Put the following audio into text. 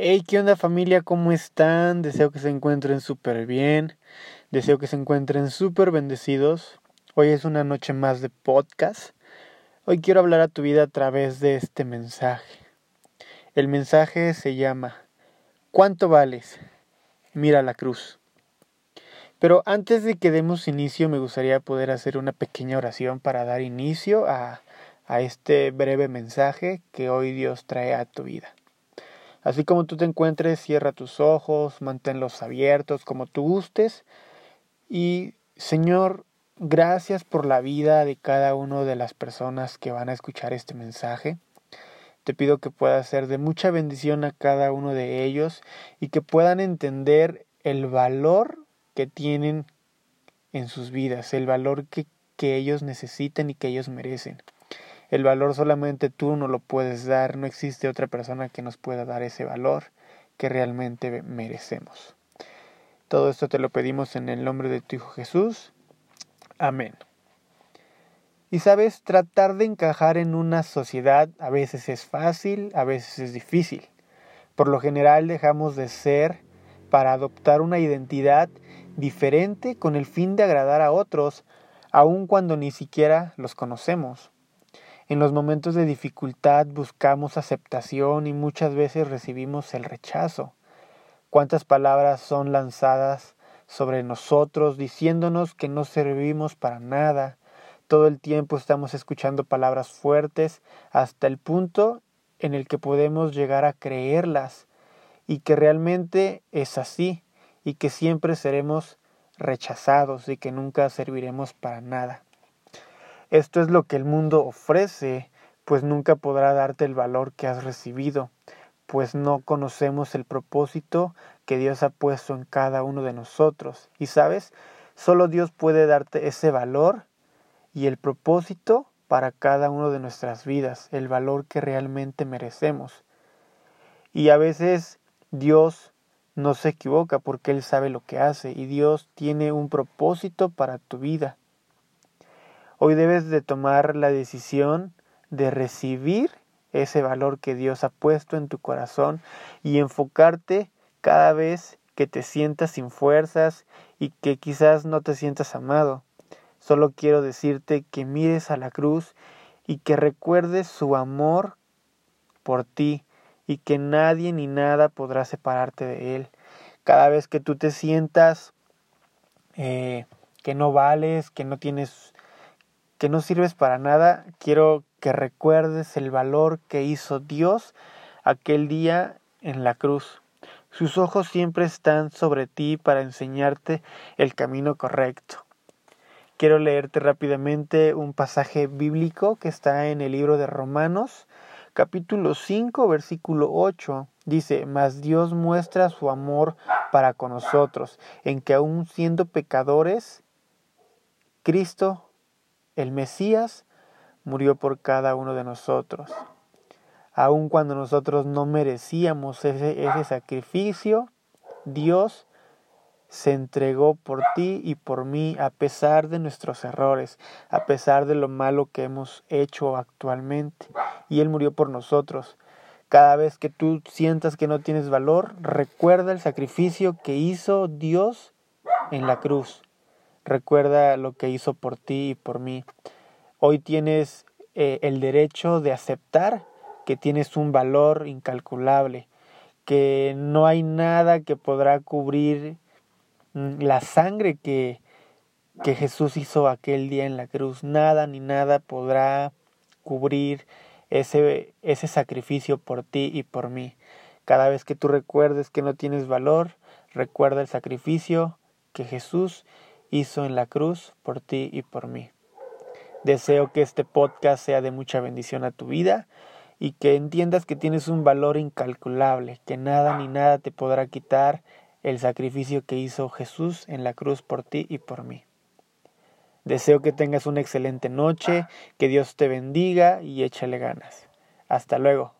Hey, ¿qué onda familia? ¿Cómo están? Deseo que se encuentren súper bien. Deseo que se encuentren súper bendecidos. Hoy es una noche más de podcast. Hoy quiero hablar a tu vida a través de este mensaje. El mensaje se llama ¿Cuánto vales? Mira la cruz. Pero antes de que demos inicio me gustaría poder hacer una pequeña oración para dar inicio a, a este breve mensaje que hoy Dios trae a tu vida. Así como tú te encuentres, cierra tus ojos, manténlos abiertos como tú gustes. Y Señor, gracias por la vida de cada una de las personas que van a escuchar este mensaje. Te pido que pueda ser de mucha bendición a cada uno de ellos y que puedan entender el valor que tienen en sus vidas, el valor que, que ellos necesitan y que ellos merecen. El valor solamente tú no lo puedes dar, no existe otra persona que nos pueda dar ese valor que realmente merecemos. Todo esto te lo pedimos en el nombre de tu Hijo Jesús. Amén. Y sabes, tratar de encajar en una sociedad a veces es fácil, a veces es difícil. Por lo general dejamos de ser para adoptar una identidad diferente con el fin de agradar a otros, aun cuando ni siquiera los conocemos. En los momentos de dificultad buscamos aceptación y muchas veces recibimos el rechazo. ¿Cuántas palabras son lanzadas sobre nosotros diciéndonos que no servimos para nada? Todo el tiempo estamos escuchando palabras fuertes hasta el punto en el que podemos llegar a creerlas y que realmente es así y que siempre seremos rechazados y que nunca serviremos para nada. Esto es lo que el mundo ofrece, pues nunca podrá darte el valor que has recibido, pues no conocemos el propósito que Dios ha puesto en cada uno de nosotros. Y sabes, solo Dios puede darte ese valor y el propósito para cada uno de nuestras vidas, el valor que realmente merecemos. Y a veces Dios no se equivoca porque Él sabe lo que hace y Dios tiene un propósito para tu vida. Hoy debes de tomar la decisión de recibir ese valor que Dios ha puesto en tu corazón y enfocarte cada vez que te sientas sin fuerzas y que quizás no te sientas amado. Solo quiero decirte que mires a la cruz y que recuerdes su amor por ti y que nadie ni nada podrá separarte de él. Cada vez que tú te sientas eh, que no vales, que no tienes que no sirves para nada, quiero que recuerdes el valor que hizo Dios aquel día en la cruz. Sus ojos siempre están sobre ti para enseñarte el camino correcto. Quiero leerte rápidamente un pasaje bíblico que está en el libro de Romanos, capítulo 5, versículo 8. Dice, mas Dios muestra su amor para con nosotros, en que aun siendo pecadores, Cristo el Mesías murió por cada uno de nosotros. Aun cuando nosotros no merecíamos ese, ese sacrificio, Dios se entregó por ti y por mí a pesar de nuestros errores, a pesar de lo malo que hemos hecho actualmente. Y Él murió por nosotros. Cada vez que tú sientas que no tienes valor, recuerda el sacrificio que hizo Dios en la cruz. Recuerda lo que hizo por ti y por mí. Hoy tienes eh, el derecho de aceptar que tienes un valor incalculable, que no hay nada que podrá cubrir mm, la sangre que, que Jesús hizo aquel día en la cruz. Nada ni nada podrá cubrir ese, ese sacrificio por ti y por mí. Cada vez que tú recuerdes que no tienes valor, recuerda el sacrificio que Jesús hizo en la cruz por ti y por mí. Deseo que este podcast sea de mucha bendición a tu vida y que entiendas que tienes un valor incalculable, que nada ni nada te podrá quitar el sacrificio que hizo Jesús en la cruz por ti y por mí. Deseo que tengas una excelente noche, que Dios te bendiga y échale ganas. Hasta luego.